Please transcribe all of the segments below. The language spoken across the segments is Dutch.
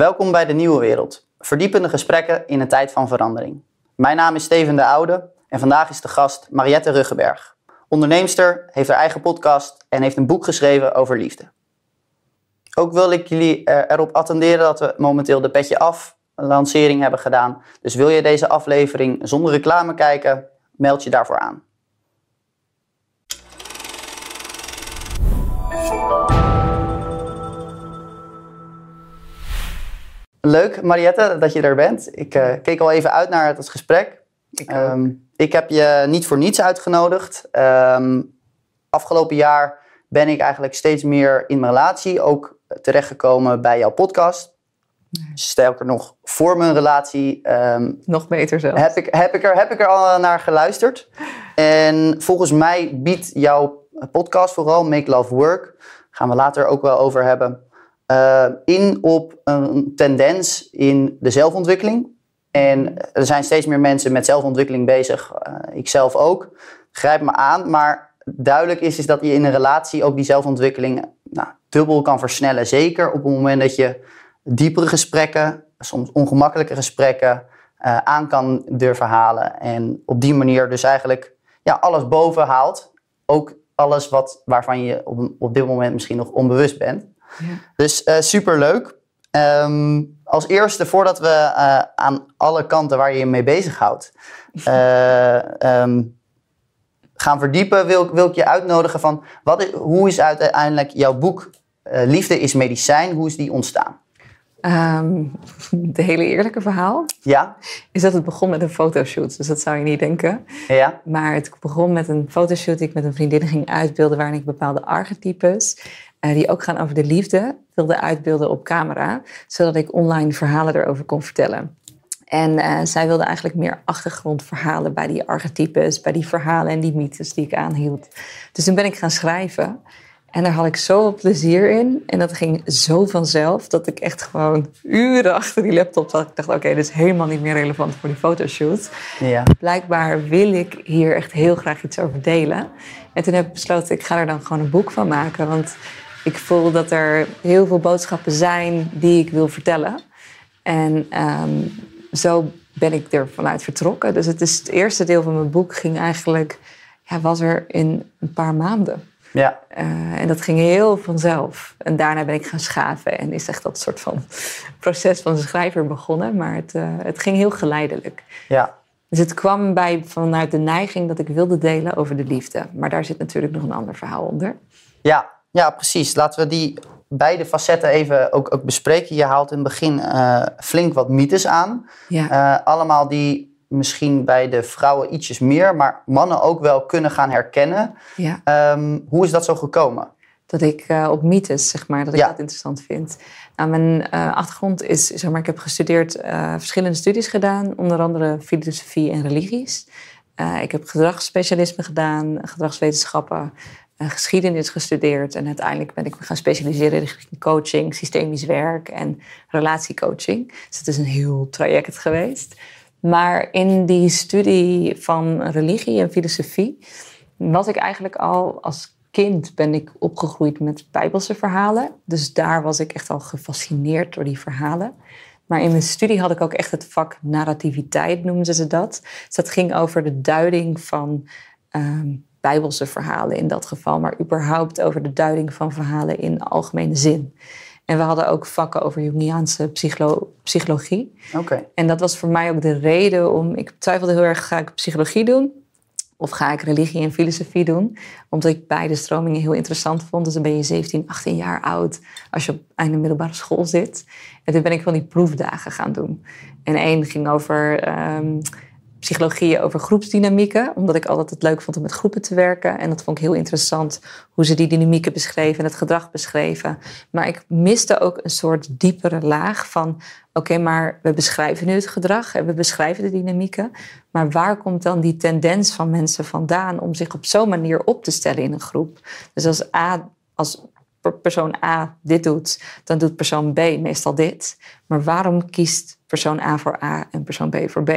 Welkom bij de Nieuwe Wereld. Verdiepende gesprekken in een tijd van verandering. Mijn naam is Steven de Oude en vandaag is de gast Mariette Ruggenberg. Onderneemster, heeft haar eigen podcast en heeft een boek geschreven over liefde. Ook wil ik jullie erop attenderen dat we momenteel de Petje Af lancering hebben gedaan. Dus wil je deze aflevering zonder reclame kijken, meld je daarvoor aan. Leuk, Mariette, dat je er bent. Ik uh, keek al even uit naar het gesprek. Ik, um, ik heb je niet voor niets uitgenodigd. Um, afgelopen jaar ben ik eigenlijk steeds meer in mijn relatie ook terechtgekomen bij jouw podcast. Sterker nog, voor mijn relatie. Um, nog beter zelfs. Heb ik, heb, ik er, heb ik er al naar geluisterd. En volgens mij biedt jouw podcast vooral, Make Love Work, gaan we later ook wel over hebben, uh, in op een tendens in de zelfontwikkeling. En er zijn steeds meer mensen met zelfontwikkeling bezig. Uh, ik zelf ook. Grijp me aan. Maar duidelijk is, is dat je in een relatie ook die zelfontwikkeling nou, dubbel kan versnellen. Zeker op het moment dat je diepere gesprekken, soms ongemakkelijke gesprekken, uh, aan kan durven halen. En op die manier dus eigenlijk ja, alles boven haalt. Ook alles wat, waarvan je op, op dit moment misschien nog onbewust bent. Ja. Dus uh, super leuk. Um, als eerste, voordat we uh, aan alle kanten waar je je mee bezighoudt uh, um, gaan verdiepen, wil, wil ik je uitnodigen van wat, hoe is uiteindelijk jouw boek uh, Liefde is Medicijn, hoe is die ontstaan? Um, de hele eerlijke verhaal ja? is dat het begon met een fotoshoot. Dus dat zou je niet denken. Ja. Maar het begon met een fotoshoot die ik met een vriendin ging uitbeelden... waarin ik bepaalde archetypes, die ook gaan over de liefde... wilde uitbeelden op camera. Zodat ik online verhalen erover kon vertellen. En uh, zij wilde eigenlijk meer achtergrondverhalen bij die archetypes... bij die verhalen en die mythes die ik aanhield. Dus toen ben ik gaan schrijven... En daar had ik zoveel plezier in. En dat ging zo vanzelf dat ik echt gewoon uren achter die laptop zat. Ik dacht, oké, okay, dit is helemaal niet meer relevant voor die fotoshoot. Ja. Blijkbaar wil ik hier echt heel graag iets over delen. En toen heb ik besloten, ik ga er dan gewoon een boek van maken. Want ik voel dat er heel veel boodschappen zijn die ik wil vertellen. En um, zo ben ik er vanuit vertrokken. Dus het, is het eerste deel van mijn boek ging eigenlijk, ja, was er in een paar maanden. Ja. Uh, en dat ging heel vanzelf. En daarna ben ik gaan schaven en is echt dat soort van proces van schrijver begonnen. Maar het, uh, het ging heel geleidelijk. Ja. Dus het kwam bij, vanuit de neiging dat ik wilde delen over de liefde. Maar daar zit natuurlijk nog een ander verhaal onder. Ja, ja precies. Laten we die beide facetten even ook, ook bespreken. Je haalt in het begin uh, flink wat mythes aan. Ja. allemaal die misschien bij de vrouwen ietsjes meer, maar mannen ook wel kunnen gaan herkennen. Ja. Um, hoe is dat zo gekomen? Dat ik uh, op mythes, zeg maar, dat ik Ja. dat interessant vind. Nou, mijn uh, achtergrond is, zeg maar, ik heb gestudeerd, uh, verschillende studies gedaan, onder andere filosofie en religies. Ik heb gedragsspecialisme gedaan, gedragswetenschappen, geschiedenis gestudeerd. En uiteindelijk ben ik me gaan specialiseren richting coaching, systemisch werk en relatiecoaching. Dus het is een heel traject geweest. Maar in die studie van religie en filosofie was ik eigenlijk al als kind ben ik opgegroeid met bijbelse verhalen. Dus daar was ik echt al gefascineerd door die verhalen. Maar in mijn studie had ik ook echt het vak narrativiteit, noemden ze dat. Dus dat ging over de duiding van um, bijbelse verhalen in dat geval, maar überhaupt over de duiding van verhalen in algemene zin. En we hadden ook vakken over Jungiaanse psycholo psychologie. Oké. Okay. En dat was voor mij ook de reden om... Ik twijfelde heel erg, ga ik psychologie doen? Of ga ik religie en filosofie doen? Omdat ik beide stromingen heel interessant vond. Dus dan ben je 17, 18 jaar oud als je op einde middelbare school zit. En toen ben ik van die proefdagen gaan doen. En één ging over... Um, psychologie over groepsdynamieken, omdat ik altijd het leuk vond om met groepen te werken. En dat vond ik heel interessant hoe ze die dynamieken beschreven en het gedrag beschreven. Maar ik miste ook een soort diepere laag van: oké, maar we beschrijven nu het gedrag en we beschrijven de dynamieken. Maar waar komt dan die tendens van mensen vandaan om zich op zo'n manier op te stellen in een groep? Dus als A, als persoon A dit doet, dan doet persoon B meestal dit. Maar waarom kiest persoon A voor A en persoon B voor B?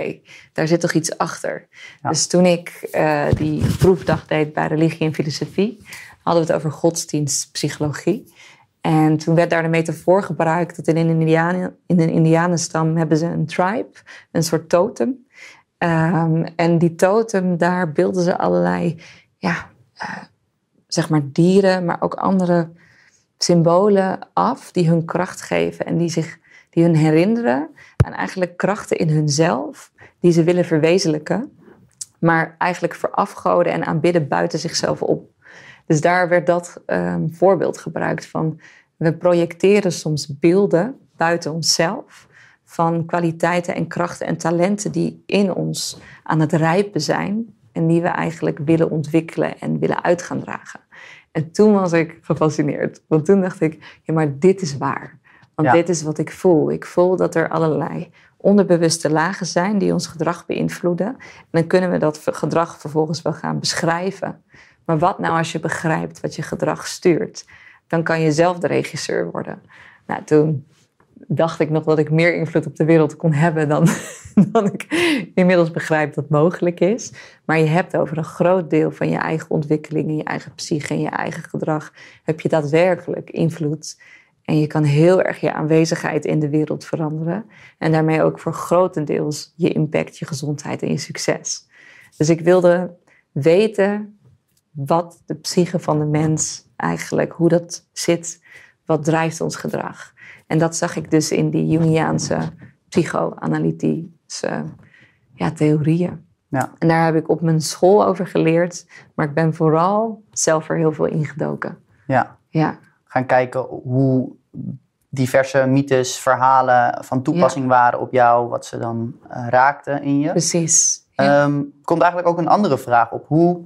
Daar zit toch iets achter. Ja. Dus toen ik uh, die proefdag deed bij religie en filosofie, hadden we het over godsdienstpsychologie. En toen werd daar de metafoor gebruikt dat in een, Indianen, in een Indianenstam hebben ze een tribe, een soort totem. Um, en die totem, daar beelden ze allerlei ja, uh, zeg maar dieren, maar ook andere symbolen af die hun kracht geven en die, zich, die hun herinneren aan eigenlijk krachten in hunzelf die ze willen verwezenlijken, maar eigenlijk verafgoden en aanbidden buiten zichzelf op. Dus daar werd dat um, voorbeeld gebruikt van we projecteren soms beelden buiten onszelf van kwaliteiten en krachten en talenten die in ons aan het rijpen zijn en die we eigenlijk willen ontwikkelen en willen uit gaan dragen. En toen was ik gefascineerd, want toen dacht ik, ja maar dit is waar. Want dit is wat ik voel. Ik voel dat er allerlei onderbewuste lagen zijn die ons gedrag beïnvloeden. En dan kunnen we dat gedrag vervolgens wel gaan beschrijven. Maar wat nou als je begrijpt wat je gedrag stuurt? Dan kan je zelf de regisseur worden. Nou, toen dacht ik nog dat ik meer invloed op de wereld kon hebben dan, dan ik inmiddels begrijp dat mogelijk is. Maar je hebt over een groot deel van je eigen ontwikkeling, en je eigen psyche en je eigen gedrag, heb je daadwerkelijk invloed. En je kan heel erg je aanwezigheid in de wereld veranderen. En daarmee ook voor grotendeels je impact, je gezondheid en je succes. Dus ik wilde weten wat de psyche van de mens eigenlijk, hoe dat zit, wat drijft ons gedrag. En dat zag ik dus in die Jungiaanse psychoanalytische ja, theorieën. Ja. En daar heb ik op mijn school over geleerd, maar ik ben vooral zelf er heel veel ingedoken. Ja. ja. Gaan kijken hoe diverse mythes, verhalen van toepassing waren op jou, wat ze dan uh, raakten in je. Precies. Ja. Um, komt eigenlijk ook een andere vraag op. Hoe,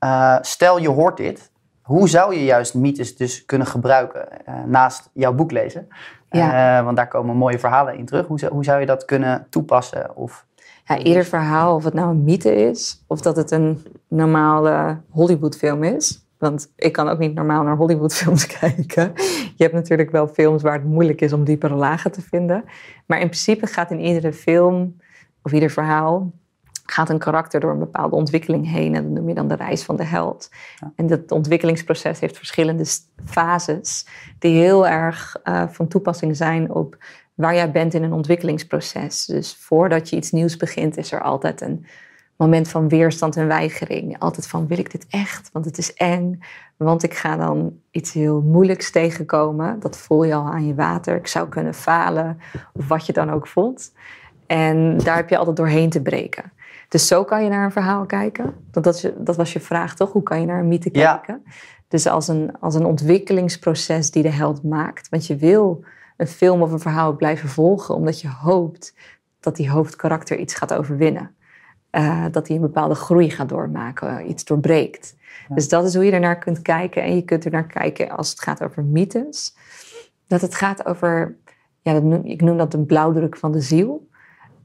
uh, stel je hoort dit, hoe zou je juist mythes dus kunnen gebruiken uh, naast jouw boek lezen? Ja. Want daar komen mooie verhalen in terug. Hoe, hoe zou je dat kunnen toepassen? Of... Ja, ieder verhaal, of het nou een mythe is, of dat het een normale Hollywoodfilm is. Want ik kan ook niet normaal naar Hollywoodfilms kijken. Je hebt natuurlijk wel films waar het moeilijk is om diepere lagen te vinden. Maar in principe gaat in iedere film of ieder verhaal gaat een karakter door een bepaalde ontwikkeling heen. En dat noem je dan de reis van de held. En dat ontwikkelingsproces heeft verschillende fases die heel erg uh, van toepassing zijn op waar jij bent in een ontwikkelingsproces. Dus voordat je iets nieuws begint, is er altijd een moment van weerstand en weigering. Altijd van, wil ik dit echt? Want het is eng. Want ik ga dan iets heel moeilijks tegenkomen. Dat voel je al aan je water. Ik zou kunnen falen. Of wat je dan ook voelt. En daar heb je altijd doorheen te breken. Dus zo kan je naar een verhaal kijken. Dat, dat, dat was je vraag toch? Hoe kan je naar een mythe kijken? Dus als een, als een ontwikkelingsproces die de held maakt. Want je wil een film of een verhaal blijven volgen, omdat je hoopt dat die hoofdkarakter iets gaat overwinnen. Uh, dat hij een bepaalde groei gaat doormaken, iets doorbreekt. Dus dat is hoe je ernaar kunt kijken. En je kunt er naar kijken als het gaat over mythes. Dat het gaat over, ja, dat noem, ik noem dat een blauwdruk van de ziel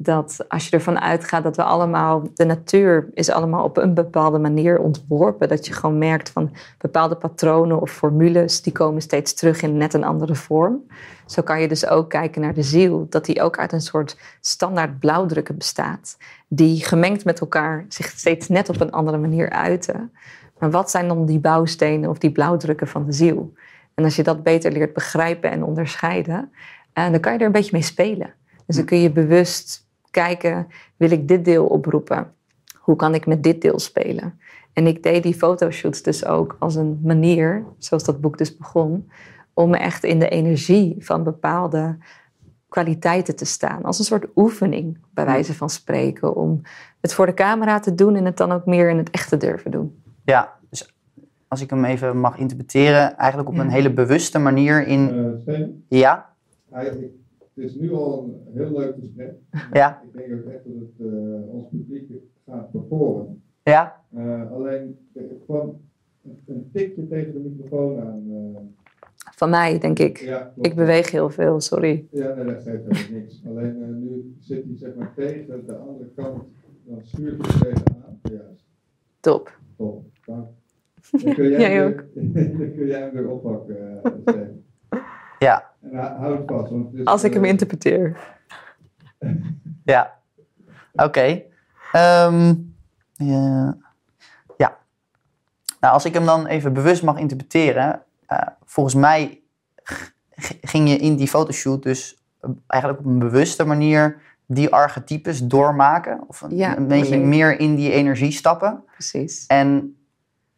dat als je ervan uitgaat dat we allemaal, de natuur is allemaal op een bepaalde manier ontworpen. Dat je gewoon merkt van bepaalde patronen of formules, die komen steeds terug in net een andere vorm. Zo kan je dus ook kijken naar de ziel, dat die ook uit een soort standaard blauwdrukken bestaat. Die gemengd met elkaar zich steeds net op een andere manier uiten. Maar wat zijn dan die bouwstenen of die blauwdrukken van de ziel? En als je dat beter leert begrijpen en onderscheiden, eh, dan kan je er een beetje mee spelen. Dus dan kun je bewust kijken, wil ik dit deel oproepen? Hoe kan ik met dit deel spelen? En ik deed die fotoshoots dus ook als een manier, zoals dat boek dus begon, om echt in de energie van bepaalde kwaliteiten te staan. Als een soort oefening, bij wijze van spreken, om het voor de camera te doen en het dan ook meer in het echte durven doen. Ja, dus als ik hem even mag interpreteren, eigenlijk op een hele bewuste manier in. Uh, ja. Eigenlijk het is nu al een heel leuk gesprek. Ja. Ik denk ook echt dat het uh, ons publiek gaat bekoren. Ja. Uh, alleen, ik kwam een, tikje tegen de microfoon aan. Uh, Van mij, denk ik. Ja, ik beweeg heel veel, sorry. Ja, nee, dat geeft helemaal niks. Alleen nu zit hij zeg maar tegen de andere kant, dan schuurt hij tegenaan. Juist. Top. Top, dank. Dan kun jij, jij ook. Weer, dan kun jij hem weer oppakken, Ja. En houd het vast. Want is, Als ik hem interpreteer. ja. Oké. Okay. Um, ja. ja. Nou, als ik hem dan even bewust mag interpreteren. Uh, volgens mij ging je in die fotoshoot dus eh, eigenlijk op een bewuste manier die archetypes doormaken? Of een, Ja, een beetje meer in die energie stappen? Precies. En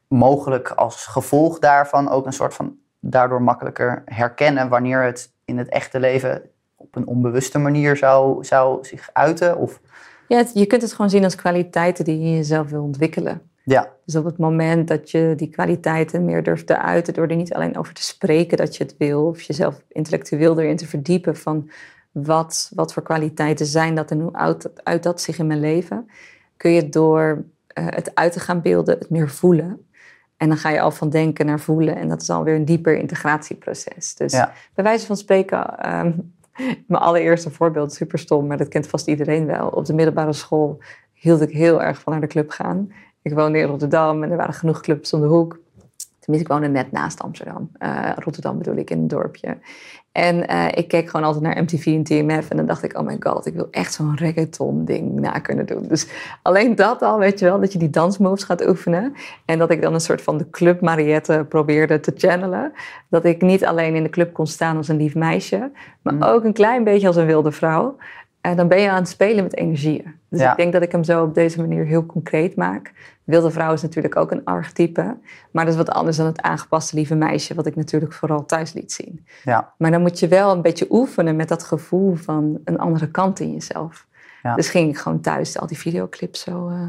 mogelijk als gevolg daarvan ook een soort van daardoor makkelijker herkennen wanneer het in het echte leven op een onbewuste manier zou, zou zich uiten? Of, Ja, je kunt het gewoon zien als kwaliteiten die je in jezelf wil ontwikkelen. ja, Dus op het moment dat je die kwaliteiten meer durft te uiten, door er niet alleen over te spreken dat je het wil, of jezelf intellectueel erin te verdiepen van wat, wat voor kwaliteiten zijn dat en hoe uit, dat- uit dat zich in mijn leven, kun je door eh, het uit te gaan beelden het meer voelen. En dan ga je al van denken naar voelen en dat is alweer een dieper integratieproces. Dus Ja. bij wijze van spreken, ehm, mijn allereerste voorbeeld, super stom, maar dat kent vast iedereen wel. Op de middelbare school hield ik heel erg van naar de club gaan. Ik woonde in Rotterdam en er waren genoeg clubs om de hoek. Tenminste, ik woonde net naast Amsterdam. Eh, Rotterdam bedoel ik, in een dorpje. En eh, ik keek gewoon altijd naar MTV en TMF. En dan dacht ik, oh my god, ik wil echt zo'n reggaeton ding na kunnen doen. Dus alleen dat al, weet je wel, dat je die dansmoves gaat oefenen. En dat ik dan een soort van de club Mariette probeerde te channelen. Dat ik niet alleen in de club kon staan als een lief meisje. Maar Mm. ook een klein beetje als een wilde vrouw. En dan ben je aan het spelen met energieën. Dus Ja. ik denk dat ik hem zo op deze manier heel concreet maak. Wilde vrouw is natuurlijk ook een archetype. Maar dat is wat anders dan het aangepaste lieve meisje, wat ik natuurlijk vooral thuis liet zien. ja, Maar dan moet je wel een beetje oefenen met dat gevoel van een andere kant in jezelf. Ja. Dus ging ik gewoon thuis al die videoclips zo. eh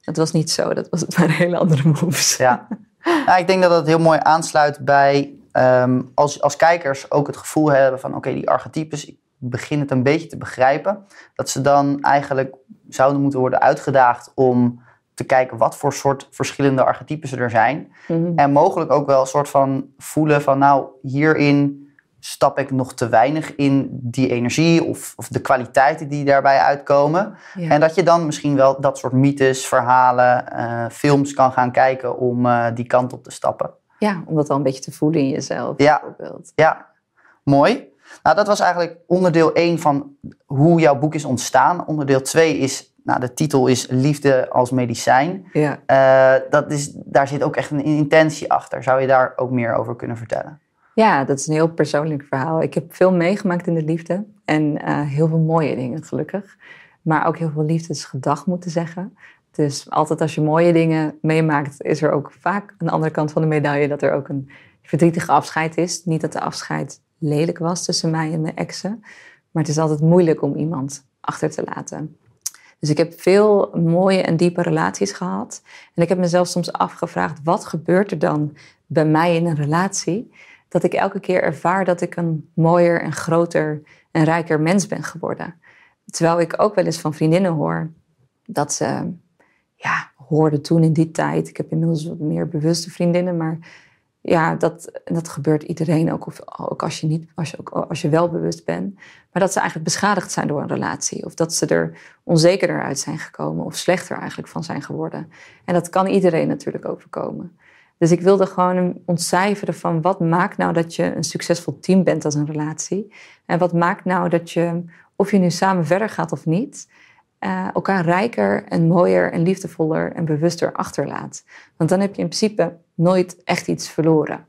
het was niet zo, dat was maar hele andere moves. ja. Nou, ik denk dat dat heel mooi aansluit bij ehm, als, als kijkers ook het gevoel hebben van oké, die archetypes, ik begin het een beetje te begrijpen. Dat ze dan eigenlijk zouden moeten worden uitgedaagd om te kijken wat voor soort verschillende archetypes er zijn. Mhm. En mogelijk ook wel een soort van voelen van nou, hierin stap ik nog te weinig in die energie of, of de kwaliteiten die daarbij uitkomen. Ja. En dat je dan misschien wel dat soort mythes, verhalen, eh, films kan gaan kijken om eh, die kant op te stappen. ja, om dat wel een beetje te voelen in jezelf. Ja. Bijvoorbeeld. Ja, mooi. Nou, dat was eigenlijk onderdeel 1 van hoe jouw boek is ontstaan. Onderdeel 2 is, nou, de titel is Liefde als medicijn. Ja. Eh, dat is, daar zit ook echt een intentie achter. Zou je daar ook meer over kunnen vertellen? Ja, dat is een heel persoonlijk verhaal. Ik heb veel meegemaakt in de liefde. En eh, heel veel mooie dingen, gelukkig. Maar ook heel veel liefdesgedag moeten zeggen. Dus altijd als je mooie dingen meemaakt, is er ook vaak een andere kant van de medaille. Dat er ook een verdrietige afscheid is. Niet dat de afscheid lelijk was tussen mij en mijn exen. Maar het is altijd moeilijk om iemand achter te laten. Dus ik heb veel mooie en diepe relaties gehad. En ik heb mezelf soms afgevraagd, wat gebeurt er dan bij mij in een relatie? Dat ik elke keer ervaar dat ik een mooier en groter en rijker mens ben geworden. Terwijl ik ook wel eens van vriendinnen hoor dat ze, ja, hoorden toen in die tijd. Ik heb inmiddels wat meer bewuste vriendinnen, maar ja, dat, dat gebeurt iedereen ook, of, ook, als je niet, als, je ook als je wel bewust bent. Maar dat ze eigenlijk beschadigd zijn door een relatie. Of dat ze er onzekerder uit zijn gekomen. Of slechter eigenlijk van zijn geworden. En dat kan iedereen natuurlijk overkomen. Dus ik wilde gewoon ontcijferen van wat maakt nou dat je een succesvol team bent als een relatie. En wat maakt nou dat je, of je nu samen verder gaat of niet, uh, elkaar rijker en mooier en liefdevoller en bewuster achterlaat. Want dan heb je in principe nooit echt iets verloren.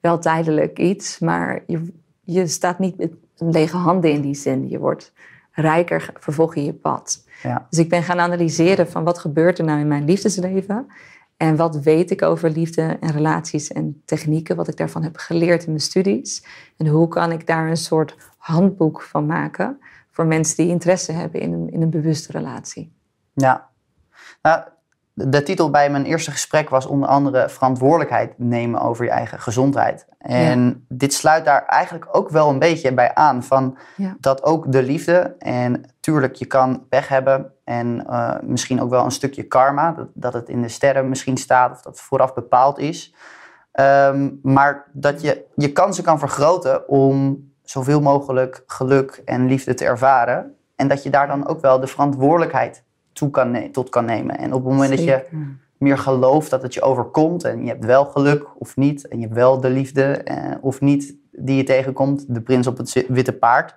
Wel tijdelijk iets, maar je, je staat niet met lege handen in die zin. Je wordt rijker, vervolg je je pad. Ja. Dus ik ben gaan analyseren van wat gebeurt er nou in mijn liefdesleven. En wat weet ik over liefde en relaties en technieken, wat ik daarvan heb geleerd in mijn studies. En hoe kan ik daar een soort handboek van maken voor mensen die interesse hebben in een, in een bewuste relatie. Ja. Nou, de titel bij mijn eerste gesprek was onder andere verantwoordelijkheid nemen over je eigen gezondheid. En ja. dit sluit daar eigenlijk ook wel een beetje bij aan. Van ja. Dat ook de liefde, en tuurlijk je kan pech hebben en uh, misschien ook wel een stukje karma, dat, dat, het in de sterren misschien staat of dat vooraf bepaald is. Um, maar dat je je kansen kan vergroten om zoveel mogelijk geluk en liefde te ervaren. En dat je daar dan ook wel de verantwoordelijkheid toe kan tot kan nemen. En op het moment Zeker. dat je meer gelooft dat het je overkomt en je hebt wel geluk of niet, en je hebt wel de liefde eh, of niet die je tegenkomt, de prins op het witte paard.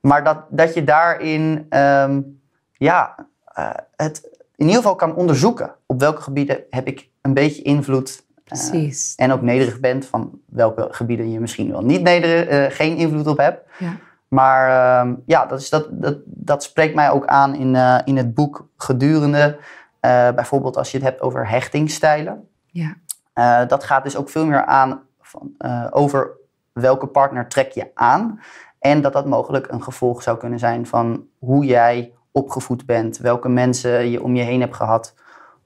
Maar dat, dat je daarin um, ja, uh, het in ieder geval kan onderzoeken. Op welke gebieden heb ik een beetje invloed Precies. En ook nederig bent van welke gebieden je misschien wel niet nederig, eh, geen invloed op hebt. Ja. Maar ehm, ja, dat, is, dat, dat, dat spreekt mij ook aan in, eh, in het boek gedurende. eh, bijvoorbeeld als je het hebt over hechtingsstijlen. Ja. Eh, dat gaat dus ook veel meer aan van, over welke partner trek je aan. En dat dat mogelijk een gevolg zou kunnen zijn van hoe jij opgevoed bent, welke mensen je om je heen hebt gehad,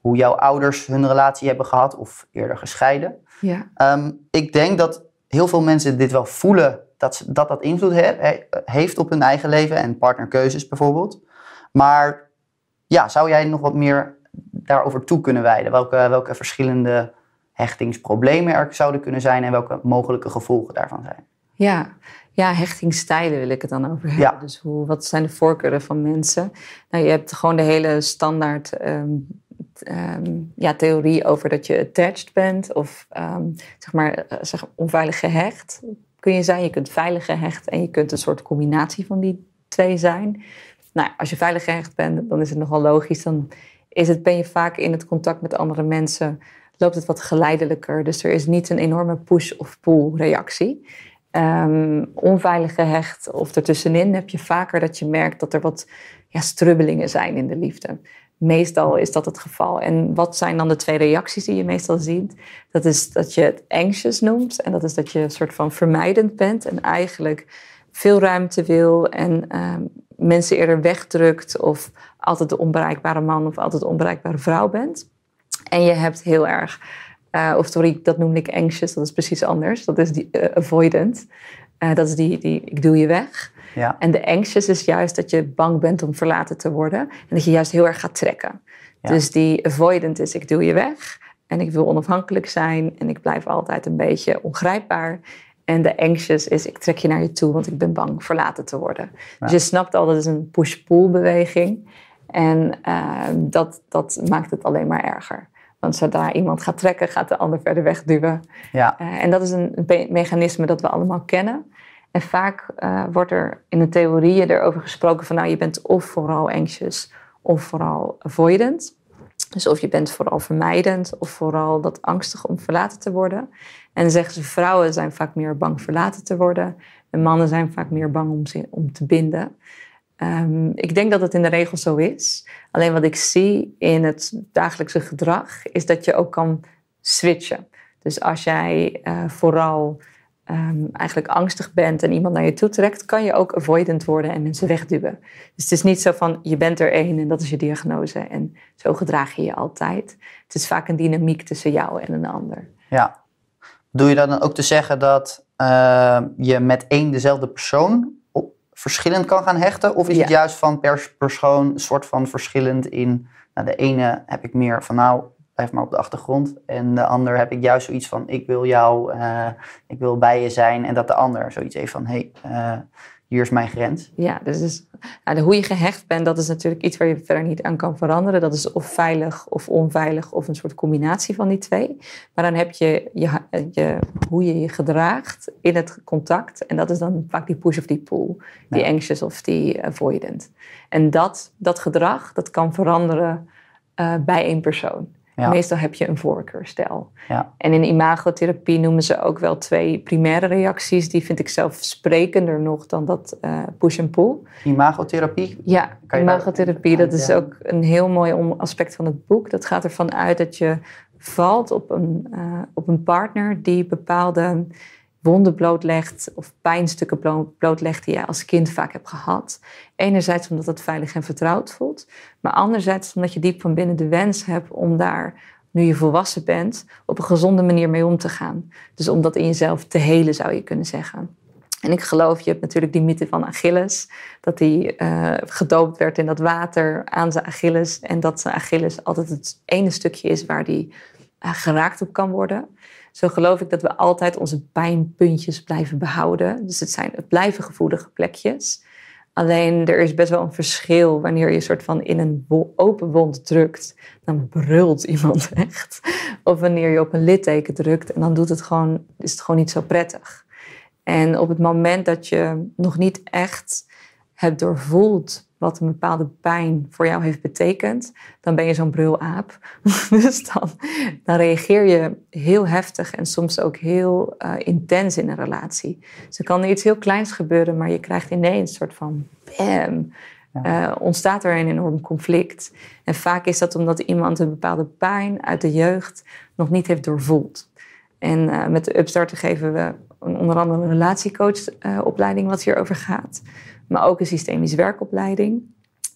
hoe jouw ouders hun relatie hebben gehad of eerder gescheiden. Ja. Ehm, ik denk dat heel veel mensen dit wel voelen dat dat, dat invloed he- he- heeft op hun eigen leven en partnerkeuzes bijvoorbeeld. Maar ja, zou jij nog wat meer daarover toe kunnen wijden? Welke, welke verschillende hechtingsproblemen er zouden kunnen zijn en welke mogelijke gevolgen daarvan zijn? Ja. ja, hechtingsstijlen wil ik het dan over hebben. Ja. Dus hoe, wat zijn de voorkeuren van mensen? Nou, je hebt gewoon de hele standaard ehm, ehm, ja, theorie over dat je attached bent of ehm, zeg maar, eh, zeg, onveilig gehecht kun je zijn. Je kunt veilig gehecht en je kunt een soort combinatie van die twee zijn. Nou, als je veilig gehecht bent, dan is het nogal logisch. Dan is het, ben je vaak in het contact met andere mensen, loopt het wat geleidelijker. Dus er is niet een enorme push- of pull-reactie. Ehm, onveilig gehecht of ertussenin heb je vaker dat je merkt dat er wat ja, strubbelingen zijn in de liefde. Meestal is dat het geval. En wat zijn dan de twee reacties die je meestal ziet? Dat is dat je het anxious noemt. En dat is dat je een soort van vermijdend bent. En eigenlijk veel ruimte wil. En ehm, mensen eerder wegdrukt. Of altijd de onbereikbare man of altijd de onbereikbare vrouw bent. En je hebt heel erg, eh, of sorry, dat noemde ik anxious. Dat is precies anders. Dat is die eh, avoidant. Eh, dat is die, die, ik doe je weg. Ja, En de anxious is juist dat je bang bent om verlaten te worden. En dat je juist heel erg gaat trekken. Ja. Dus die avoidant is ik doe je weg. En ik wil onafhankelijk zijn. En ik blijf altijd een beetje ongrijpbaar. En de anxious is ik trek je naar je toe, want ik ben bang verlaten te worden. Dus je snapt al, dat is een push-pull beweging. En eh, dat, dat maakt het alleen maar erger. Want zodra iemand gaat trekken, gaat de ander verder wegduwen. ja, Eh, en dat is een mechanisme dat we allemaal kennen. En vaak eh, wordt er in de theorieën erover gesproken van nou je bent of vooral anxious of vooral avoidant. Dus of je bent vooral vermijdend of vooral dat angstig om verlaten te worden. En dan zeggen ze vrouwen zijn vaak meer bang verlaten te worden. En mannen zijn vaak meer bang om, om te binden. Ehm, ik denk dat het in de regel zo is. Alleen wat ik zie in het dagelijkse gedrag is dat je ook kan switchen. Dus als jij eh, vooral ehm, eigenlijk angstig bent en iemand naar je toe trekt, kan je ook avoidant worden en mensen wegduwen. Dus het is niet zo van je bent er één en dat is je diagnose en zo gedraag je je altijd. Het is vaak een dynamiek tussen jou en een ander. ja. Doe je dan ook te zeggen dat eh, je met één dezelfde persoon verschillend kan gaan hechten? Of is het juist van per persoon een soort van verschillend in... Nou, de ene heb ik meer van nou, blijf maar op de achtergrond. En de ander heb ik juist zoiets van ik wil jou, eh, ik wil bij je zijn. En dat de ander zoiets heeft van hé, hey, eh, hier is mijn grens. Ja, dus is, nou, de, hoe je gehecht bent, dat is natuurlijk iets waar je verder niet aan kan veranderen. Dat is of veilig of onveilig of een soort combinatie van die twee. Maar dan heb je, je, je hoe je je gedraagt in het contact. En dat is dan vaak die push of die pull. Die Ja. anxious of die avoidant. En dat, dat gedrag, dat kan veranderen eh, bij één persoon. Ja. Meestal heb je een voorkeurstijl. Ja. En in imagotherapie noemen ze ook wel twee primaire reacties. Die vind ik zelf sprekender nog dan dat eh, push en pull. Imagotherapie, Ja, Kan imagotherapie, dat is ook een heel mooi aspect van het boek. Dat gaat ervan uit dat je valt op een, eh, op een partner die bepaalde wonden blootlegt of pijnstukken blo- blootlegt die je als kind vaak hebt gehad. Enerzijds omdat het veilig en vertrouwd voelt, maar anderzijds omdat je diep van binnen de wens hebt om daar, nu je volwassen bent, op een gezonde manier mee om te gaan. Dus om dat in jezelf te helen, zou je kunnen zeggen. En ik geloof, je hebt natuurlijk die mythe van Achilles, dat hij eh, gedoopt werd in dat water aan zijn Achilles. En dat zijn Achilles altijd het ene stukje is waar die eh, geraakt op kan worden. Zo geloof ik dat we altijd onze pijnpuntjes blijven behouden. Dus het, zijn, het blijven gevoelige plekjes. Alleen er is best wel een verschil wanneer je soort van in een open wond drukt. Dan brult iemand echt. Of wanneer je op een litteken drukt en dan doet het gewoon, is het gewoon niet zo prettig. En op het moment dat je nog niet echt hebt doorvoeld wat een bepaalde pijn voor jou heeft betekend, dan ben je zo'n brulaap. dus dan, dan reageer je heel heftig en soms ook heel uh, intens in een relatie. Dus er kan iets heel kleins gebeuren, maar je krijgt ineens een soort van bam. Uh, ontstaat er een enorm conflict. En vaak is dat omdat iemand een bepaalde pijn uit de jeugd nog niet heeft doorvoeld. En uh, met de Upstarter geven we onder andere een relatiecoachopleiding wat hierover gaat. Maar ook een systemisch werkopleiding.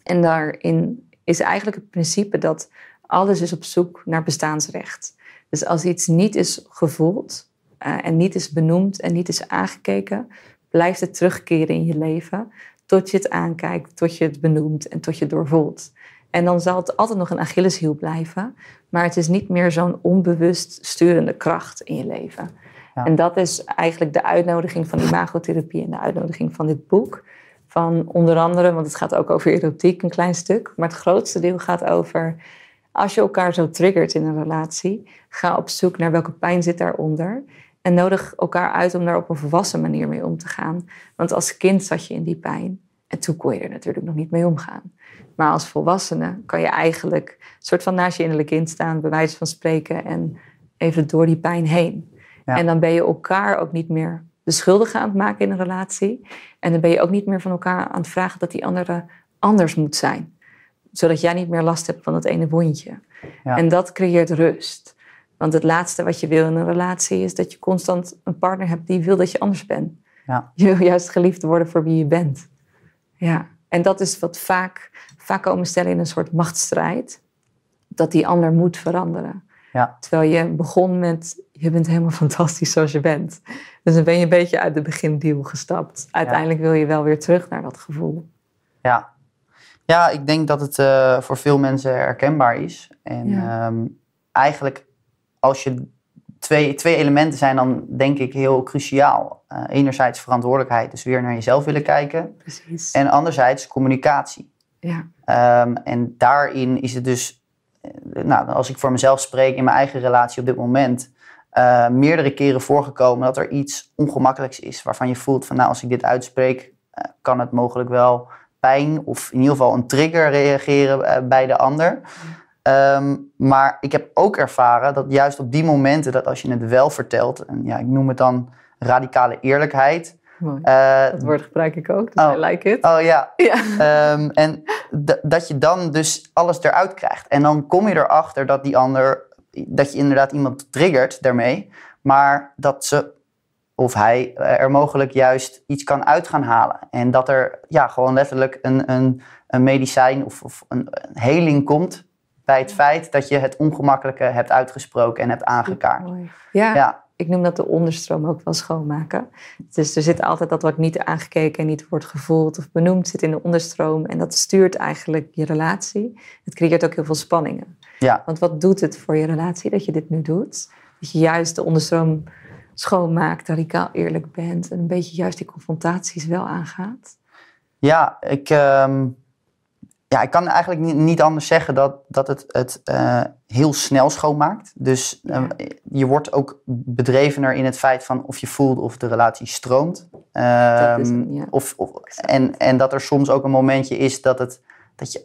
En daarin is eigenlijk het principe dat alles is op zoek naar bestaansrecht. Dus als iets niet is gevoeld uh, en niet is benoemd en niet is aangekeken, blijft het terugkeren in je leven tot je het aankijkt, tot je het benoemt en tot je het doorvoelt. En dan zal het altijd nog een Achilleshiel blijven, maar het is niet meer zo'n onbewust sturende kracht in je leven. En dat is eigenlijk de uitnodiging van imagotherapie en de uitnodiging van dit boek. Van onder andere, want het gaat ook over erotiek een klein stuk, maar het grootste deel gaat over als je elkaar zo triggert in een relatie, ga op zoek naar welke pijn zit daaronder. En nodig elkaar uit om daar op een volwassen manier mee om te gaan. Want als kind zat je in die pijn. En toen kon je er natuurlijk nog niet mee omgaan. Maar als volwassene kan je eigenlijk een soort van naast je innerlijk kind staan, bij wijze van spreken, en even door die pijn heen. En dan ben je elkaar ook niet meer de schuldige aan het maken in een relatie. En dan ben je ook niet meer van elkaar aan het vragen dat die andere anders moet zijn. Zodat jij niet meer last hebt van het ene wondje. Ja. En dat creëert rust. Want het laatste wat je wil in een relatie is dat je constant een partner hebt die wil dat je anders bent. Ja. Je wil juist geliefd worden voor wie je bent. Ja. En dat is wat vaak, vaak komen stellen in een soort machtsstrijd. Dat die ander moet veranderen. Ja. Terwijl je begon met, je bent helemaal fantastisch zoals je bent. Dus dan ben je een beetje uit de begindeal gestapt. Uiteindelijk wil je wel weer terug naar dat gevoel. Ja, ja ik denk dat het uh, voor veel mensen herkenbaar is. En ehm, eigenlijk als je twee, twee elementen zijn dan denk ik heel cruciaal. Uh, enerzijds verantwoordelijkheid, dus weer naar jezelf willen kijken. Precies. En anderzijds communicatie. Ja. Um, en daarin is het dus eh, nou, als ik voor mezelf spreek in mijn eigen relatie op dit moment, uh, meerdere keren voorgekomen dat er iets ongemakkelijks is waarvan je voelt van nou als ik dit uitspreek, uh, kan het mogelijk wel pijn of in ieder geval een trigger reageren uh, bij de ander. Um, maar ik heb ook ervaren dat juist op die momenten dat als je het wel vertelt, en ja, ik noem het dan radicale eerlijkheid, dat woord gebruik ik ook, dus oh, I like it. Oh ja. ja. Um, en dat je dan dus alles eruit krijgt. En dan kom je erachter dat die ander, dat je inderdaad iemand triggert daarmee, maar dat ze of hij er mogelijk juist iets kan uit gaan halen. En dat er ja, gewoon letterlijk een, een, een medicijn of, of een, een heling komt bij het feit dat je het ongemakkelijke hebt uitgesproken en hebt aangekaart. Ja, ja, ik noem dat de onderstroom ook wel schoonmaken. Dus er zit altijd dat wat niet aangekeken en niet wordt gevoeld of benoemd, zit in de onderstroom. En dat stuurt eigenlijk je relatie. Het creëert ook heel veel spanningen. Ja. Want wat doet het voor je relatie dat je dit nu doet? Dat je juist de onderstroom schoonmaakt, radicaal eerlijk bent en een beetje juist die confrontaties wel aangaat. Ja, ik. Ehm, ja, ik kan eigenlijk niet, niet anders zeggen dat, dat het het uh, heel snel schoonmaakt. Dus uh, je wordt ook bedrevener in het feit van of je voelt of de relatie stroomt. Um, ja. of, of, en, en dat er soms ook een momentje is dat het, dat je,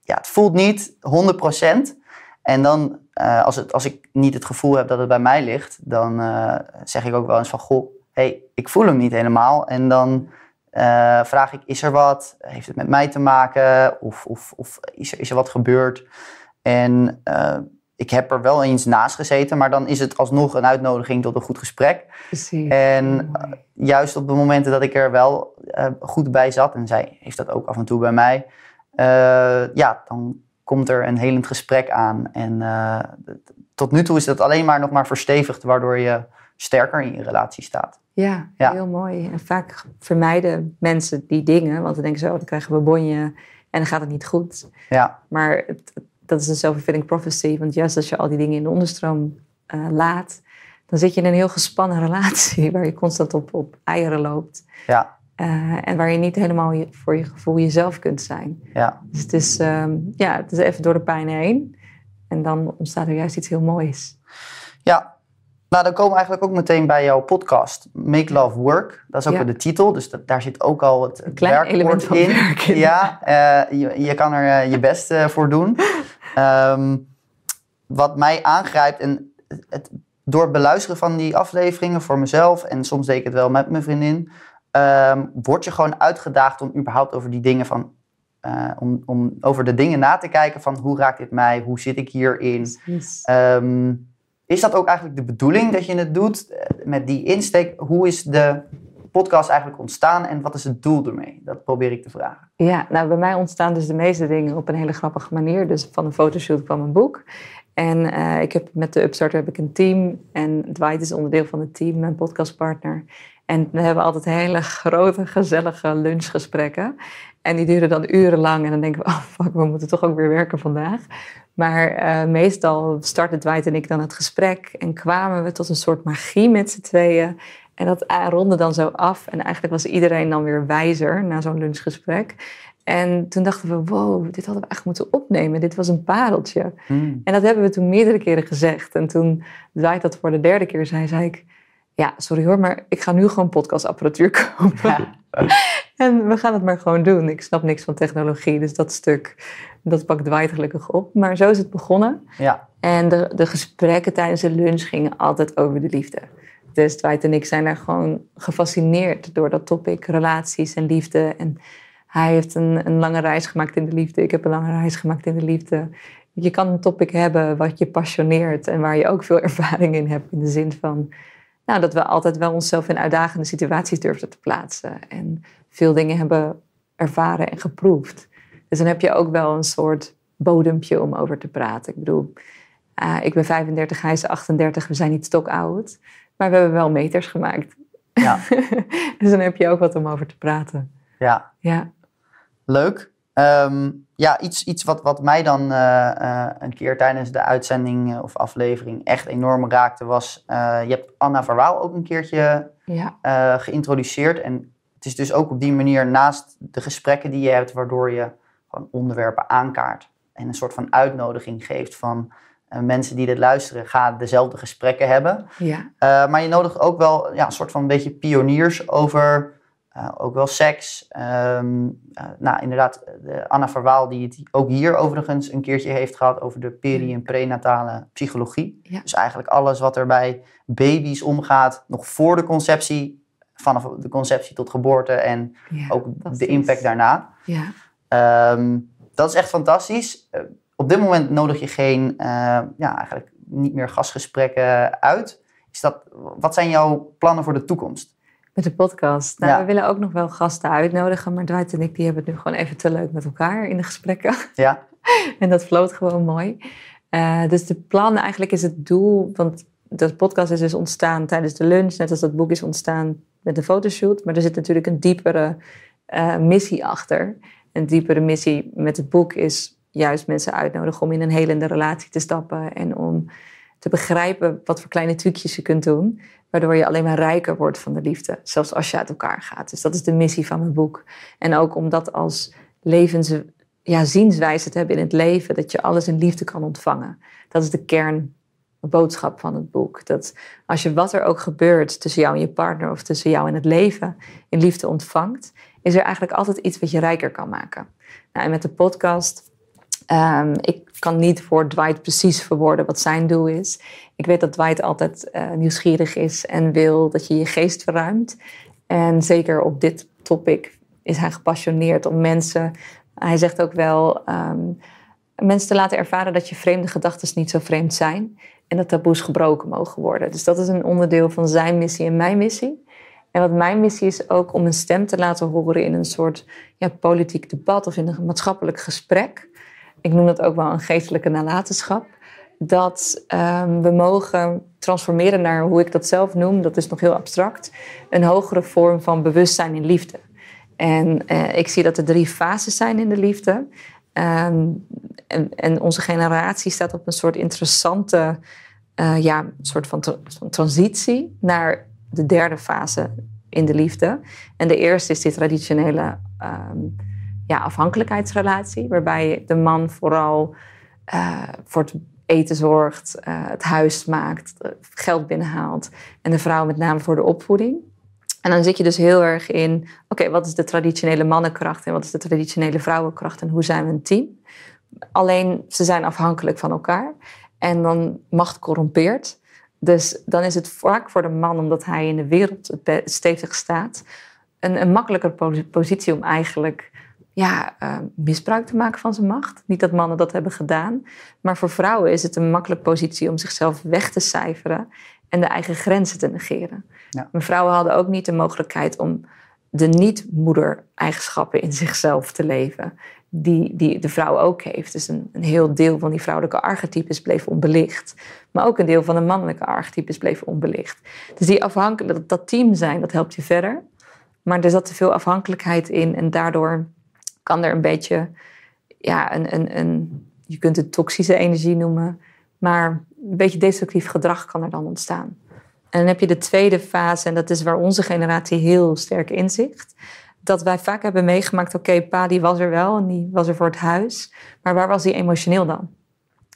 ja, het voelt niet 100%. En dan, uh, als, het, als ik niet het gevoel heb dat het bij mij ligt, dan zeg ik ook wel eens van, goh, hey, ik voel hem niet helemaal. En dan uh, vraag ik, is er wat? Heeft het met mij te maken? Of, of, of is, er, is er wat gebeurd? En uh, ik heb er wel eens naast gezeten, maar dan is het alsnog een uitnodiging tot een goed gesprek. Precies. En uh, juist op de momenten dat ik er wel goed bij zat, en zij heeft dat ook af en toe bij mij, ja, dan komt er een helend gesprek aan. En tot nu toe is dat alleen maar nog maar verstevigd, waardoor je sterker in je relatie staat. Ja, heel mooi. En vaak vermijden mensen die dingen, want dan denken ze, oh, dan krijgen we bonje en dan gaat het niet goed. Ja. Maar het, dat is een self-fulfilling prophecy, want juist als je al die dingen in de onderstroom uh, laat, dan zit je in een heel gespannen relatie waar je constant op, op eieren loopt. Ja. Uh, en waar je niet helemaal je, voor je gevoel jezelf kunt zijn. Ja. Dus het is, um, ja, het is even door de pijn heen. En dan ontstaat er juist iets heel moois. Ja, Nou, dan komen we eigenlijk ook meteen bij jouw podcast, Make Love Work. Dat is ook Ja. weer de titel, dus dat, daar zit ook al het, klein werkwoord element in. werk in. Ja, eh, je, je kan er eh, je best eh, voor doen. Ehm, wat mij aangrijpt, en het, door het beluisteren van die afleveringen voor mezelf, en soms deed ik het wel met mijn vriendin, ehm, word je gewoon uitgedaagd om überhaupt over die dingen van, om, om over de dingen na te kijken van hoe raakt dit mij, hoe zit ik hierin. Ehm, is dat ook eigenlijk de bedoeling dat je het doet eh, met die insteek? Hoe is de podcast eigenlijk ontstaan en wat is het doel ermee? Dat probeer ik te vragen. Ja, nou bij mij ontstaan dus de meeste dingen op een hele grappige manier. Dus van een fotoshoot kwam een boek. En eh, ik heb met de Upstart heb ik een team. En Dwight is onderdeel van het team, mijn podcastpartner. En we hebben altijd hele grote, gezellige lunchgesprekken. En die duren dan urenlang. En dan denken we, oh fuck, we moeten toch ook weer werken vandaag. Maar eh, meestal starten Dwight en ik dan het gesprek. En kwamen we tot een soort magie met z'n tweeën. En dat eh, ronde dan zo af. En eigenlijk was iedereen dan weer wijzer na zo'n lunchgesprek. En toen dachten we, wow, dit hadden we echt moeten opnemen. Dit was een pareltje. Hmm. En dat hebben we toen meerdere keren gezegd. En toen Dwight dat voor de derde keer zei, zei ik... Ja, sorry hoor, maar ik ga nu gewoon podcastapparatuur kopen. Ja. En we gaan het maar gewoon doen. Ik snap niks van technologie, dus dat stuk, dat pakt Dwight gelukkig op. Maar zo is het begonnen. Ja, En de, de gesprekken tijdens de lunch gingen altijd over de liefde. Dus Dwight en ik zijn daar gewoon gefascineerd door dat topic, relaties en liefde. En hij heeft een, een lange reis gemaakt in de liefde. Ik heb een lange reis gemaakt in de liefde. Je kan een topic hebben wat je passioneert en waar je ook veel ervaring in hebt. In de zin van nou, dat we altijd wel onszelf in uitdagende situaties durfden te plaatsen. En veel dingen hebben ervaren en geproefd. Dus dan heb je ook wel een soort bodempje om over te praten. Ik bedoel, uh, ik ben 35, hij is 38, we zijn niet stokoud. Maar we hebben wel meters gemaakt. ja, dus dan heb je ook wat om over te praten. ja. Ja, leuk. Ehm, ja, iets, iets wat, wat mij dan eh, eh, een keer tijdens de uitzending eh, of aflevering echt enorm raakte was... je hebt Anna Verwaal ook een keertje ja, geïntroduceerd. En het is dus ook op die manier naast de gesprekken die je hebt, waardoor je gewoon onderwerpen aankaart. En een soort van uitnodiging geeft van mensen die dit luisteren, ga dezelfde gesprekken hebben. ja, maar je nodigt ook wel ja, een soort van een beetje pioniers over, ook wel seks. Eh, nou, inderdaad, de Anna Verwaal, die het ook hier overigens een keertje heeft gehad over de peri- en prenatale psychologie. Ja. Dus eigenlijk alles wat er bij baby's omgaat, nog voor de conceptie, vanaf de conceptie tot geboorte en ja. ook de impact daarna. Ja. Ehm, dat is echt fantastisch. Eh, op dit moment nodig je geen, eh, ja, eigenlijk niet meer gastgesprekken uit. Is dat, wat zijn jouw plannen voor de toekomst? Met de podcast. Nou, Ja. we willen ook nog wel gasten uitnodigen. Maar Dwight en ik die hebben het nu gewoon even te leuk met elkaar in de gesprekken. Ja, En dat floot gewoon mooi. Eh, dus de plan eigenlijk is het doel. Want de podcast is dus ontstaan tijdens de lunch. Net als dat boek is ontstaan met de fotoshoot. Maar er zit natuurlijk een diepere eh, missie achter. Een diepere missie met het boek is juist mensen uitnodigen om in een helende relatie te stappen. En om te begrijpen wat voor kleine trucjes je kunt doen. Waardoor je alleen maar rijker wordt van de liefde. Zelfs als je uit elkaar gaat. Dus dat is de missie van mijn boek. En ook om dat als levens, ja, zienswijze te hebben in het leven. Dat je alles in liefde kan ontvangen. Dat is de kernboodschap van het boek. Dat als je wat er ook gebeurt tussen jou en je partner of tussen jou en het leven in liefde ontvangt, is er eigenlijk altijd iets wat je rijker kan maken. Nou, en met de podcast, um, ik kan niet voor Dwight precies verwoorden wat zijn doel is. Ik weet dat Dwight altijd uh, nieuwsgierig is en wil dat je je geest verruimt. En zeker op dit topic is hij gepassioneerd om mensen. Hij zegt ook wel. Um, mensen te laten ervaren dat je vreemde gedachten niet zo vreemd zijn. En dat taboes gebroken mogen worden. Dus dat is een onderdeel van zijn missie en mijn missie. En wat mijn missie is ook om een stem te laten horen in een soort ja, politiek debat of in een maatschappelijk gesprek. Ik noem dat ook wel een geestelijke nalatenschap. Dat um, we mogen transformeren naar hoe ik dat zelf noem, dat is nog heel abstract, een hogere vorm van bewustzijn in liefde. En uh, ik zie dat er drie fases zijn in de liefde. Um, en, en, onze generatie staat op een soort interessante uh, ja, soort van, van, transitie naar de derde fase in de liefde. En de eerste is die traditionele um, ja, afhankelijkheidsrelatie, waarbij de man vooral uh, voor het eten zorgt, eh, het huis maakt, eh, geld binnenhaalt. En de vrouw met name voor de opvoeding. En dan zit je dus heel erg in, oké, wat is de traditionele mannenkracht en wat is de traditionele vrouwenkracht en hoe zijn we een team? Alleen ze zijn afhankelijk van elkaar en dan macht corrompeert. Dus dan is het vaak voor de man, omdat hij in de wereld stevig staat, een, een makkelijker positie om eigenlijk ja, uh, misbruik te maken van zijn macht. Niet dat mannen dat hebben gedaan, maar voor vrouwen is het een makkelijke positie om zichzelf weg te cijferen en de eigen grenzen te negeren. Ja. vrouwen hadden ook niet de mogelijkheid om de niet-moeder-eigenschappen in zichzelf te leven, die, die de vrouw ook heeft. Dus een, een heel deel van die vrouwelijke archetypes bleef onbelicht. Maar ook een deel van de mannelijke archetypes bleef onbelicht. Dus die afhankelijk, dat team zijn, dat helpt je verder. Maar er zat te veel afhankelijkheid in en daardoor kan er een beetje, ja, een, een, een, je kunt het toxische energie noemen, maar een beetje destructief gedrag kan er dan ontstaan. En dan heb je de tweede fase, en dat is waar onze generatie heel sterk inzicht. Dat wij vaak hebben meegemaakt, oké, pa die was er wel en die was er voor het huis. Maar waar was hij emotioneel dan?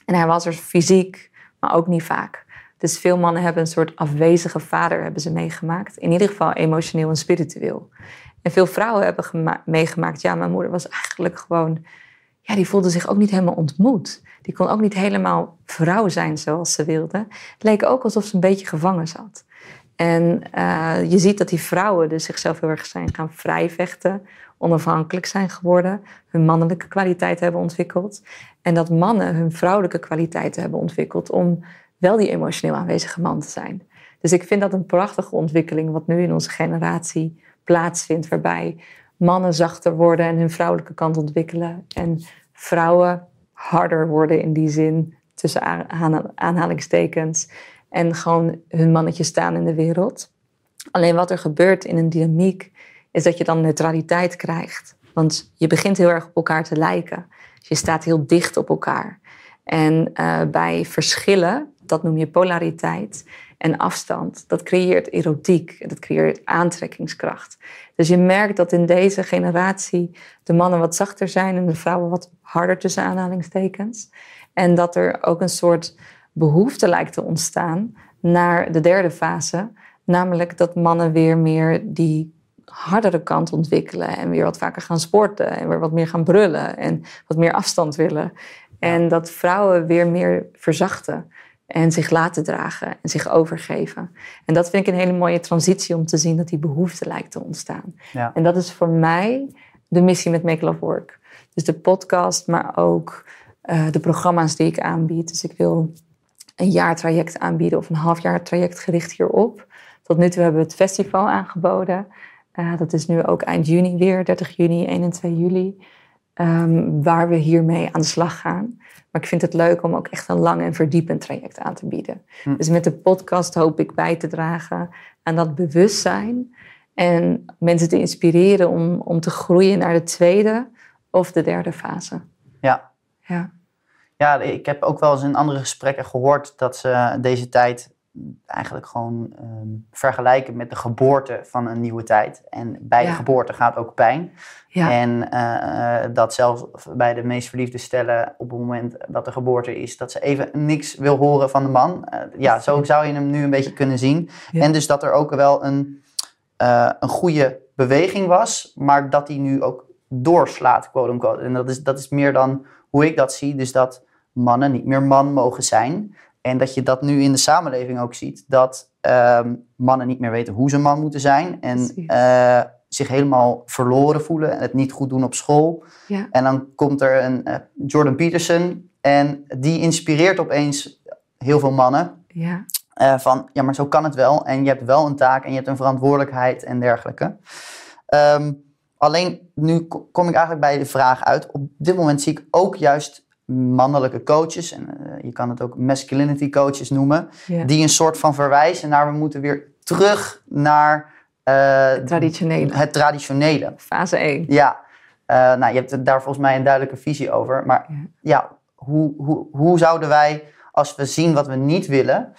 En hij was er fysiek, maar ook niet vaak. Dus veel mannen hebben een soort afwezige vader hebben ze meegemaakt. In ieder geval emotioneel en spiritueel. En veel vrouwen hebben meegemaakt, ja, mijn moeder was eigenlijk gewoon, ja, die voelde zich ook niet helemaal ontmoet. Die kon ook niet helemaal vrouw zijn zoals ze wilde. Het leek ook alsof ze een beetje gevangen zat. En uh, je ziet dat die vrouwen dus zichzelf heel erg zijn gaan vrijvechten, onafhankelijk zijn geworden, hun mannelijke kwaliteiten hebben ontwikkeld. En dat mannen hun vrouwelijke kwaliteiten hebben ontwikkeld om wel die emotioneel aanwezige man te zijn. Dus ik vind dat een prachtige ontwikkeling wat nu in onze generatie plaatsvindt, waarbij mannen zachter worden en hun vrouwelijke kant ontwikkelen en vrouwen harder worden in die zin, tussen aanhalingstekens, en gewoon hun mannetje staan in de wereld. Alleen wat er gebeurt in een dynamiek is dat je dan neutraliteit krijgt. Want je begint heel erg op elkaar te lijken. Dus je staat heel dicht op elkaar. En uh, bij verschillen, dat noem je polariteit, en afstand. Dat creëert erotiek, dat creëert aantrekkingskracht. Dus je merkt dat in deze generatie de mannen wat zachter zijn en de vrouwen wat harder tussen aanhalingstekens. En dat er ook een soort behoefte lijkt te ontstaan naar de derde fase, namelijk dat mannen weer meer die hardere kant ontwikkelen en weer wat vaker gaan sporten en weer wat meer gaan brullen en wat meer afstand willen. En dat vrouwen weer meer verzachten en zich laten dragen en zich overgeven. En dat vind ik een hele mooie transitie om te zien dat die behoefte lijkt te ontstaan. Ja. En dat is voor mij de missie met Make Love Work. Dus de podcast, maar ook uh, de programma's die ik aanbied. Dus ik wil een jaartraject aanbieden of een halfjaar traject gericht hierop. Tot nu toe hebben we het festival aangeboden. Uh, dat is nu ook eind juni weer, 30 juni, 1 en 2 juli. Um, waar we hiermee aan de slag gaan. Maar ik vind het leuk om ook echt een lang en verdiepend traject aan te bieden. Hm. Dus met de podcast hoop ik bij te dragen aan dat bewustzijn. En mensen te inspireren om, om te groeien naar de tweede of de derde fase. Ja. Ja. Ja, ik heb ook wel eens in andere gesprekken gehoord dat ze deze tijd eigenlijk gewoon ehm, vergelijken met de geboorte van een nieuwe tijd. En bij de geboorte gaat ook pijn. Ja. En uh, dat zelfs bij de meest verliefde stellen op het moment dat de geboorte is, dat ze even niks wil horen van de man. Uh, ja, zo zou je hem nu een beetje kunnen zien. En dus dat er ook wel een, uh, een goede beweging was, maar dat die nu ook doorslaat, quote unquote. En dat is, dat is meer dan hoe ik dat zie. Dus dat mannen niet meer man mogen zijn. En dat je dat nu in de samenleving ook ziet. Dat uh, mannen niet meer weten hoe ze man moeten zijn. En uh, zich helemaal verloren voelen. En het niet goed doen op school. Ja. En dan komt er een uh, Jordan Peterson. En die inspireert opeens heel veel mannen. Ja. Uh, van, ja, maar zo kan het wel. En je hebt wel een taak en je hebt een verantwoordelijkheid en dergelijke. Um, alleen nu kom ik eigenlijk bij de vraag uit. Op dit moment zie ik ook juist mannelijke coaches, en uh, je kan het ook masculinity coaches noemen, die een soort van verwijzen naar we moeten weer terug naar uh, het traditionele. Het traditionele. Fase 1. Ja, uh, nou, je hebt daar volgens mij een duidelijke visie over. Maar ja, ja hoe, hoe, hoe zouden wij, als we zien wat we niet willen,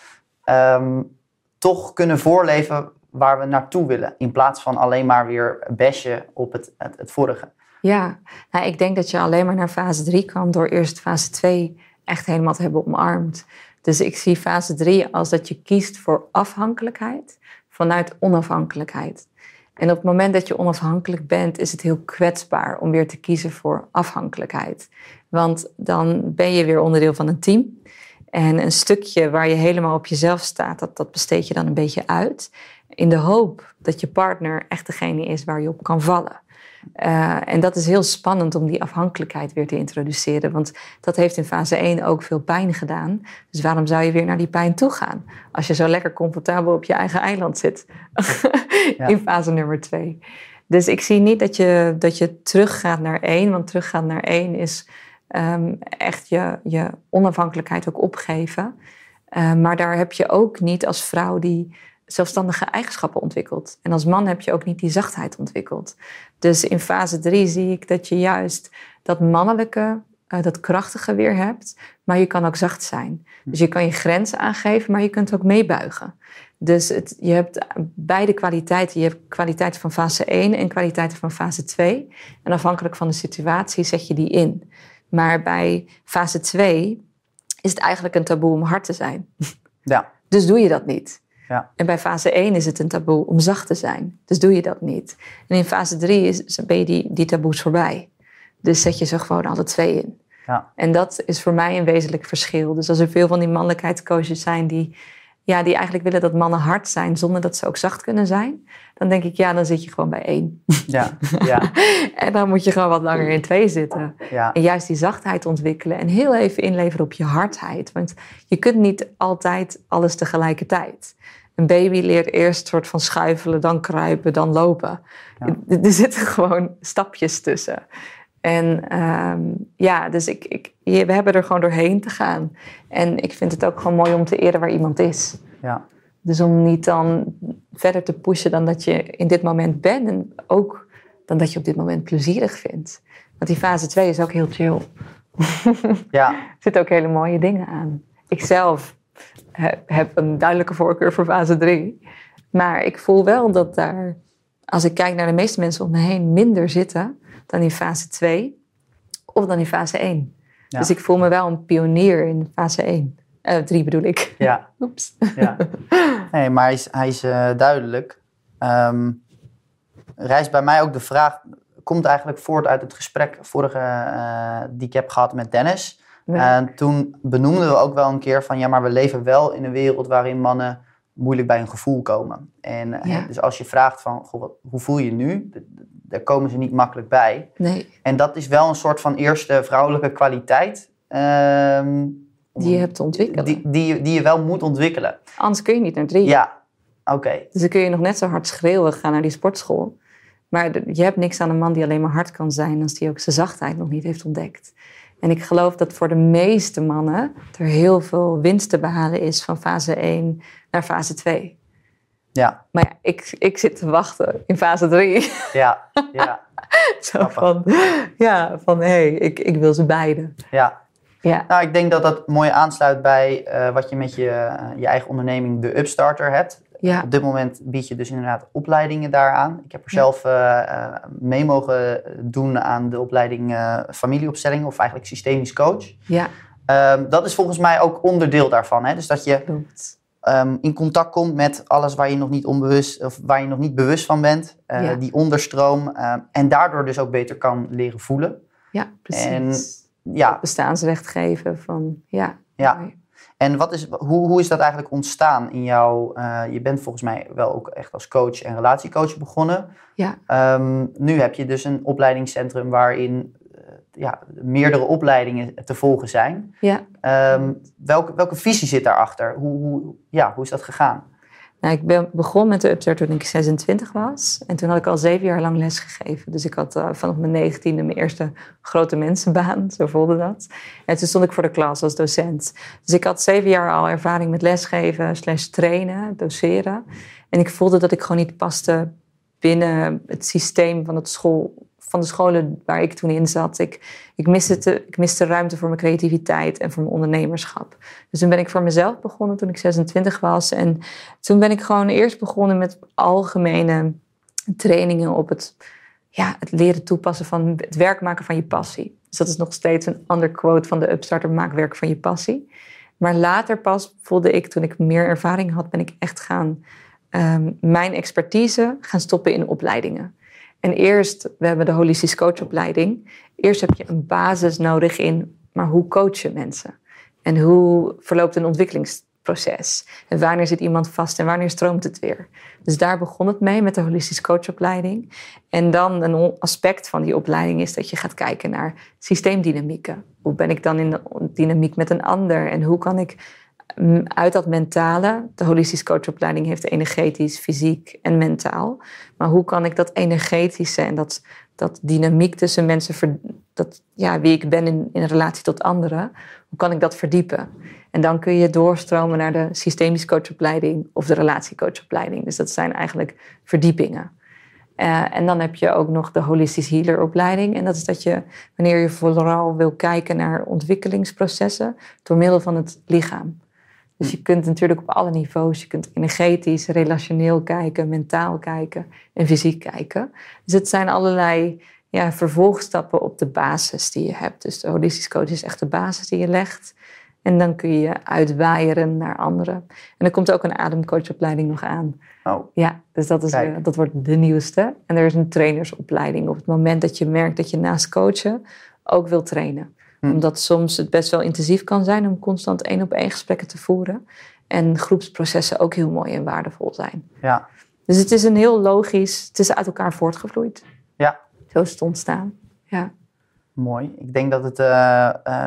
um, toch kunnen voorleven waar we naartoe willen, in plaats van alleen maar weer bashen op het, het, het vorige? Ja, nou, ik denk dat je alleen maar naar fase 3 kan door eerst fase 2 echt helemaal te hebben omarmd. Dus ik zie fase 3 als dat je kiest voor afhankelijkheid vanuit onafhankelijkheid. En op het moment dat je onafhankelijk bent, is het heel kwetsbaar om weer te kiezen voor afhankelijkheid. Want dan ben je weer onderdeel van een team. En een stukje waar je helemaal op jezelf staat, dat, dat besteed je dan een beetje uit. In de hoop dat je partner echt degene is waar je op kan vallen. Uh, en dat is heel spannend om die afhankelijkheid weer te introduceren. Want dat heeft in fase 1 ook veel pijn gedaan. Dus waarom zou je weer naar die pijn toe gaan? Als je zo lekker comfortabel op je eigen eiland zit. in fase nummer 2. Dus ik zie niet dat je, dat je teruggaat naar 1. Want teruggaan naar 1 is um, echt je, je onafhankelijkheid ook opgeven. Uh, maar daar heb je ook niet als vrouw die zelfstandige eigenschappen ontwikkeld. En als man heb je ook niet die zachtheid ontwikkeld. Dus in fase 3 zie ik dat je juist dat mannelijke, uh, dat krachtige weer hebt, maar je kan ook zacht zijn. Dus je kan je grenzen aangeven, maar je kunt ook meebuigen. Dus het, je hebt beide kwaliteiten. Je hebt kwaliteiten van fase 1 en kwaliteiten van fase 2. En afhankelijk van de situatie zet je die in. Maar bij fase 2 is het eigenlijk een taboe om hard te zijn. Ja. Dus doe je dat niet. Ja. En bij fase 1 is het een taboe om zacht te zijn. Dus doe je dat niet. En in fase 3 is, ben je die, die taboes voorbij. Dus zet je ze gewoon alle twee in. Ja. En dat is voor mij een wezenlijk verschil. Dus als er veel van die mannelijkheidscoaches zijn die ja, die eigenlijk willen dat mannen hard zijn zonder dat ze ook zacht kunnen zijn, dan denk ik, ja, dan zit je gewoon bij één. Ja, ja. en dan moet je gewoon wat langer in twee zitten. Ja. En juist die zachtheid ontwikkelen en heel even inleveren op je hardheid. Want je kunt niet altijd alles tegelijkertijd. Een baby leert eerst soort van schuifelen, dan kruipen, dan lopen. Ja. Er zitten gewoon stapjes tussen. En um, ja, dus ik, ik, we hebben er gewoon doorheen te gaan. En ik vind het ook gewoon mooi om te eren waar iemand is. Ja. Dus om niet dan verder te pushen dan dat je in dit moment bent. En ook dan dat je op dit moment plezierig vindt. Want die fase 2 is ook heel chill. Ja. er zitten ook hele mooie dingen aan. Ik zelf heb een duidelijke voorkeur voor fase 3. Maar ik voel wel dat daar, als ik kijk naar de meeste mensen om me heen, minder zitten dan in fase 2 of dan in fase 1. Ja. Dus ik voel me wel een pionier in fase 1. Uh, 3 bedoel ik. Ja. Oeps. ja. Nee, maar hij is, hij is uh, duidelijk. Um, rijst bij mij ook de vraag, komt eigenlijk voort uit het gesprek vorige uh, die ik heb gehad met Dennis. Ja. En toen benoemden we ook wel een keer van ja, maar we leven wel in een wereld waarin mannen moeilijk bij hun gevoel komen. En Ja. dus als je vraagt van goh, wat, hoe voel je nu, daar komen ze niet makkelijk bij. Nee, En dat is wel een soort van eerste vrouwelijke kwaliteit. ehm, die je hebt te ontwikkelen. die, die, je- die je wel moet ontwikkelen. Anders kun je niet naar 3. Ja, oké. Dus dan kun je nog net zo hard schreeuwen, gaan naar die sportschool. Maar je hebt niks aan een man die alleen maar hard kan zijn als die ook zijn zachtheid nog niet heeft ontdekt. En ik geloof dat voor de meeste mannen er heel veel winst te behalen is van fase 1 naar fase 2. Ja, Maar ja, ik, ik zit te wachten in fase 3. ja, ja, Zo Grappig. van, ja, van hé, hey, ik, ik wil ze beide. ja. Ja, Nou, ik denk dat dat mooi aansluit bij eh, wat je met je, eh, je eigen onderneming, de Upstarter, hebt. Ja, Op dit moment bied je dus inderdaad opleidingen daaraan. Ik heb er zelf eh, eh, mee mogen doen aan de opleiding eh, familieopstelling of eigenlijk systemisch coach. ja, Ehm, dat is volgens mij ook onderdeel daarvan. Hè? Dus dat je ehm, in contact komt met alles waar je nog niet onbewust of waar je nog niet bewust van bent. Ja. Die onderstroom. ehm, en daardoor dus ook beter kan leren voelen. Ja, precies. En- Ja, Bestaansrecht geven van, ja. Ja. En wat is, hoe, hoe is dat eigenlijk ontstaan in jouw... eh, je bent volgens mij wel ook echt als coach en relatiecoach begonnen. Ja. Ehm, nu heb je dus een opleidingscentrum waarin eh, ja, meerdere opleidingen te volgen zijn. Ja. Ehm, welke, welke visie zit daarachter? Hoe, hoe, ja, hoe is dat gegaan? Nou, ik ben begon met de Upstart toen ik 26 was. En toen had ik al zeven jaar lang les gegeven. Dus ik had eh, vanaf mijn negentiende mijn eerste grote mensenbaan. Zo voelde dat. En toen stond ik voor de klas als docent. Dus ik had zeven jaar al ervaring met lesgeven, slash trainen, doseren. En ik voelde dat ik gewoon niet paste binnen het systeem van, het school, van de scholen waar ik toen in zat. Ik, ik, miste te, ik miste ruimte voor mijn creativiteit en voor mijn ondernemerschap. Dus toen ben ik voor mezelf begonnen toen ik 26 was. En toen ben ik gewoon eerst begonnen met algemene trainingen op het, ja, het leren toepassen van het werk maken van je passie. Dus dat is nog steeds een ander quote van de Upstarter, maak werk van je passie. Maar later pas voelde ik, toen ik meer ervaring had, ben ik echt gaan ehm, mijn expertise gaan stoppen in opleidingen. En eerst, we hebben de holistisch coachopleiding. Eerst heb je een basis nodig in, maar hoe coach je mensen? En hoe verloopt een ontwikkelingsproces? En wanneer zit iemand vast en wanneer stroomt het weer? Dus daar begon het mee met de holistisch coachopleiding. En dan een aspect van die opleiding is dat je gaat kijken naar systeemdynamieken. Hoe ben ik dan in de dynamiek met een ander? En hoe kan ik uit dat mentale, de holistisch coachopleiding heeft energetisch, fysiek en mentaal. Maar hoe kan ik dat energetische en dat, dat dynamiek tussen mensen, dat, ja, wie ik ben in, in relatie tot anderen, hoe kan ik dat verdiepen? En dan kun je doorstromen naar de systemisch coachopleiding of de relatiecoachopleiding. Dus dat zijn eigenlijk verdiepingen. Uh, en dan heb je ook nog de holistisch healer opleiding. En dat is dat je, wanneer je vooral wil kijken naar ontwikkelingsprocessen, door middel van het lichaam. Dus je kunt natuurlijk op alle niveaus, je kunt energetisch, relationeel kijken, mentaal kijken en fysiek kijken. Dus het zijn allerlei ja, vervolgstappen op de basis die je hebt. Dus de holistisch coach is echt de basis die je legt. En dan kun je uitwaaieren naar anderen. En er komt ook een ademcoachopleiding nog aan. Oh. Ja, dus dat, is, dat wordt de nieuwste. En er is een trainersopleiding op het moment dat je merkt dat je naast coachen ook wil trainen. Hm. Omdat soms het best wel intensief kan zijn om constant één op één gesprekken te voeren. En groepsprocessen ook heel mooi en waardevol zijn. Ja. Dus het is een heel logisch, het is uit elkaar voortgevloeid. Ja. Zo is het ontstaan. Ja. Mooi. Ik denk dat het uh, uh,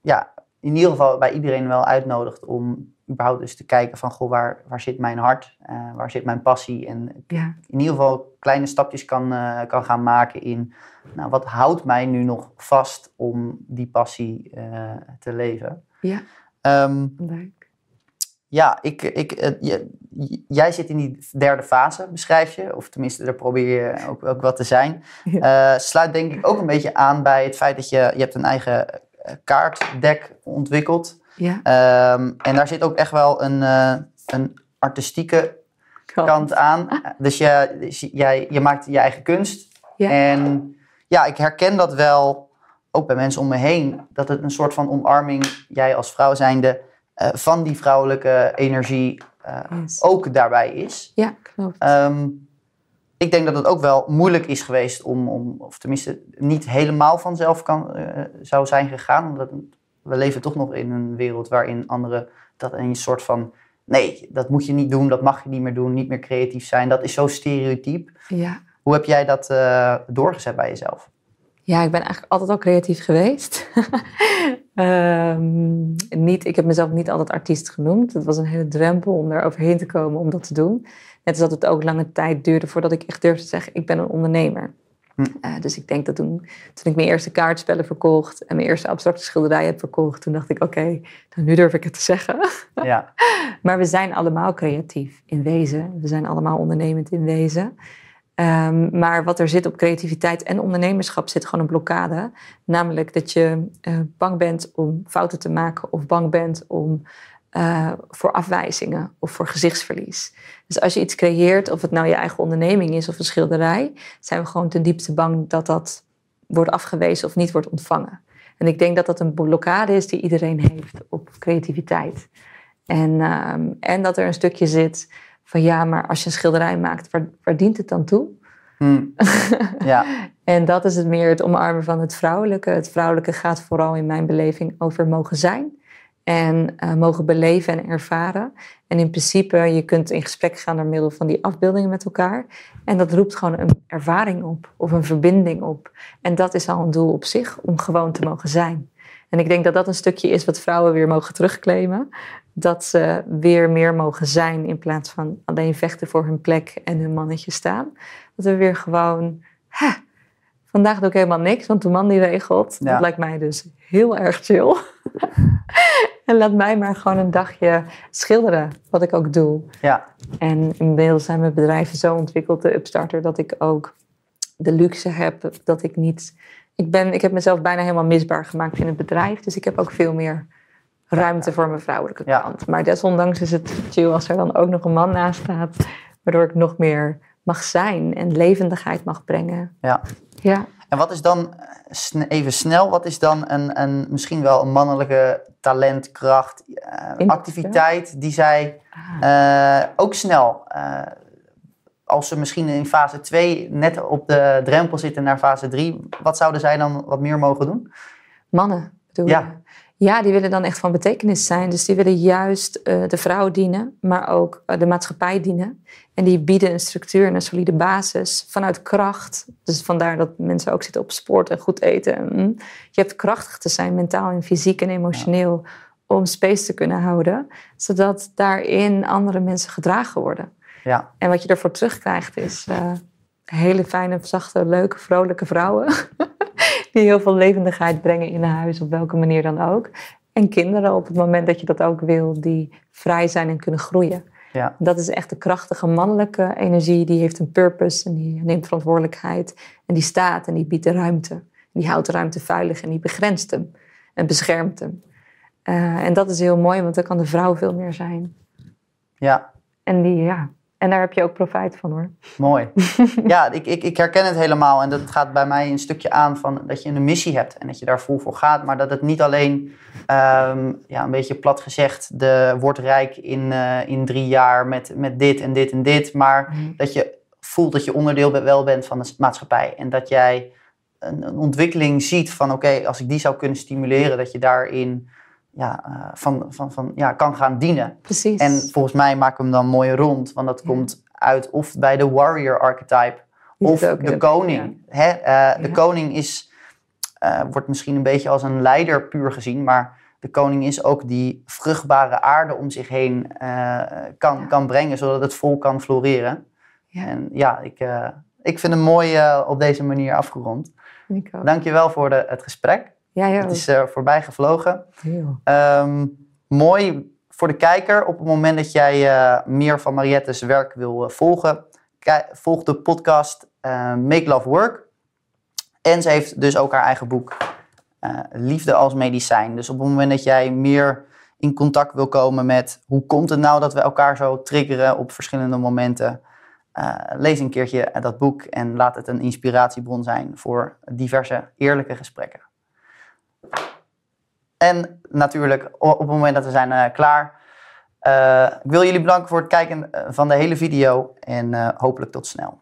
ja, in ieder geval bij iedereen wel uitnodigt om überhaupt eens te kijken van goh, waar, waar zit mijn hart, uh, waar zit mijn passie en ja. in ieder geval kleine stapjes kan, uh, kan gaan maken in nou, wat houdt mij nu nog vast om die passie uh, te leven. Ja, um, leuk. Ja, ik, ik, jij zit in die derde fase, beschrijf je. Of tenminste, daar probeer je ook, ook wat te zijn. Sluit denk ik ook een beetje aan bij het feit dat je, je hebt een eigen kaartdek ontwikkeld. Ja. Um, en daar zit ook echt wel een, uh, een artistieke kant, kant aan. Dus je, jij, je maakt je eigen kunst. Ja. En ja, ik herken dat wel, ook bij mensen om me heen, dat het een soort van omarming, jij als vrouw zijnde, uh, van die vrouwelijke energie uh, yes. ook daarbij is. Ja, klopt. Um, ik denk dat het ook wel moeilijk is geweest om, om of tenminste niet helemaal vanzelf kan, uh, zou zijn gegaan. Omdat we leven toch nog in een wereld waarin anderen dat een soort van, nee, dat moet je niet doen, dat mag je niet meer doen, niet meer creatief zijn. Dat is zo stereotyp. Ja. Hoe heb jij dat uh, doorgezet bij jezelf? Ja, ik ben eigenlijk altijd al creatief geweest. um, niet, ik heb mezelf niet altijd artiest genoemd. Het was een hele drempel om daar overheen te komen om dat te doen. Net als dat het ook lange tijd duurde voordat ik echt durfde te zeggen, ik ben een ondernemer. Hm. Uh, dus ik denk dat toen, toen ik mijn eerste kaartspellen verkocht en mijn eerste abstracte schilderij heb verkocht, toen dacht ik, oké, okay, nou, nu durf ik het te zeggen. Ja. maar we zijn allemaal creatief in wezen. We zijn allemaal ondernemend in wezen. Um, maar wat er zit op creativiteit en ondernemerschap zit gewoon een blokkade. Namelijk dat je uh, bang bent om fouten te maken of bang bent om uh, voor afwijzingen of voor gezichtsverlies. Dus als je iets creëert, of het nou je eigen onderneming is of een schilderij, zijn we gewoon ten diepste bang dat dat wordt afgewezen of niet wordt ontvangen. En ik denk dat dat een blokkade is die iedereen heeft op creativiteit. En, um, en dat er een stukje zit van ja, maar als je een schilderij maakt, waar, waar dient het dan toe? Hmm. ja. en dat is het meer het omarmen van het vrouwelijke. Het vrouwelijke gaat vooral in mijn beleving over mogen zijn en uh, mogen beleven en ervaren. En in principe, je kunt in gesprek gaan door middel van die afbeeldingen met elkaar. En dat roept gewoon een ervaring op of een verbinding op. En dat is al een doel op zich, om gewoon te mogen zijn. En ik denk dat dat een stukje is wat vrouwen weer mogen terugclaimen. Dat ze weer meer mogen zijn in plaats van alleen vechten voor hun plek en hun mannetje staan. Dat we weer gewoon, vandaag doe ik helemaal niks, want de man die regelt. Ja. Dat lijkt mij dus heel erg chill. en laat mij maar gewoon een dagje schilderen, wat ik ook doe. Ja. En inmiddels zijn mijn bedrijven zo ontwikkeld, de Upstarter, dat ik ook de luxe heb dat ik niet... Ik, ben, ik heb mezelf bijna helemaal misbaar gemaakt in het bedrijf. Dus ik heb ook veel meer ruimte voor mijn vrouwelijke Ja. kant. Maar desondanks is het chill als er dan ook nog een man naast staat. Waardoor ik nog meer mag zijn en levendigheid mag brengen. Ja. Ja. En wat is dan, eh, even snel, wat is dan een, een, misschien wel een mannelijke talent, kracht, eh, activiteit die zij Ah. eh, ook snel, als ze misschien in fase 2 net op de drempel zitten naar fase 3, wat zouden zij dan wat meer mogen doen? Mannen, bedoel Ja. je? Ja, die willen dan echt van betekenis zijn. Dus die willen juist eh, de vrouw dienen, maar ook eh, de maatschappij dienen. En die bieden een structuur en een solide basis vanuit kracht. Dus vandaar dat mensen ook zitten op sport en goed eten. En, mm, je hebt krachtig te zijn, mentaal en fysiek en emotioneel, om space te kunnen houden. Zodat daarin andere mensen gedragen worden. Ja, En wat je ervoor terugkrijgt is eh, hele fijne, zachte, leuke, vrolijke vrouwen. die heel veel levendigheid brengen in huis, op welke manier dan ook. En kinderen op het moment dat je dat ook wil, die vrij zijn en kunnen groeien. ja, Dat is echt de krachtige mannelijke energie. Die heeft een purpose en die neemt verantwoordelijkheid. En die staat en die biedt de ruimte. Die houdt de ruimte veilig en die begrenst hem. En beschermt hem. Eh, en dat is heel mooi, want dan kan de vrouw veel meer zijn. ja. En, die, ja. En daar heb je ook profijt van hoor. Mooi. ja, ik, ik, ik herken het helemaal. En dat gaat bij mij een stukje aan van dat je een missie hebt en dat je daar vol voor gaat. Maar dat het niet alleen, ehm, ja, een beetje plat gezegd, de wordt rijk in, eh, in drie jaar met, met dit en dit en dit. Maar dat je voelt dat je onderdeel wel bent van de maatschappij. En dat jij een, een ontwikkeling ziet van oké, als ik die zou kunnen stimuleren, dat je daarin ja, eh, van, van, van, ja, kan gaan dienen. Precies. En volgens mij maken we hem dan mooi rond, want dat Ja. komt uit of bij de warrior archetype of de koning. Hè? eh, De Ja. koning is, eh, wordt misschien een beetje als een leider puur gezien, maar de koning is ook die vruchtbare aarde om zich heen kan, kan brengen, zodat het vol kan floreren. Ja. En ja, ik, ik vind hem mooi op deze manier afgerond. Ik ook. Dankjewel voor de, het gesprek. Ja, ja. Het is eh, voorbij gevlogen. Ehm, mooi voor de kijker. Op het moment dat jij eh, meer van Mariette's werk wil eh, volgen, volg de podcast Make Love Work. En ze heeft dus ook haar eigen boek Liefde als Medicijn. Dus op het moment dat jij meer in contact wil komen met hoe komt het nou dat we elkaar zo triggeren op verschillende momenten, lees een keertje dat boek en laat het een inspiratiebron zijn voor diverse eerlijke gesprekken. En natuurlijk, op het moment dat we zijn eh, klaar. eh, ik wil jullie bedanken voor het kijken eh, van de hele video. En hopelijk tot snel.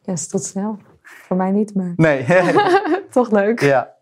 Yes, tot snel. Voor mij niet, maar Nee. toch leuk. ja.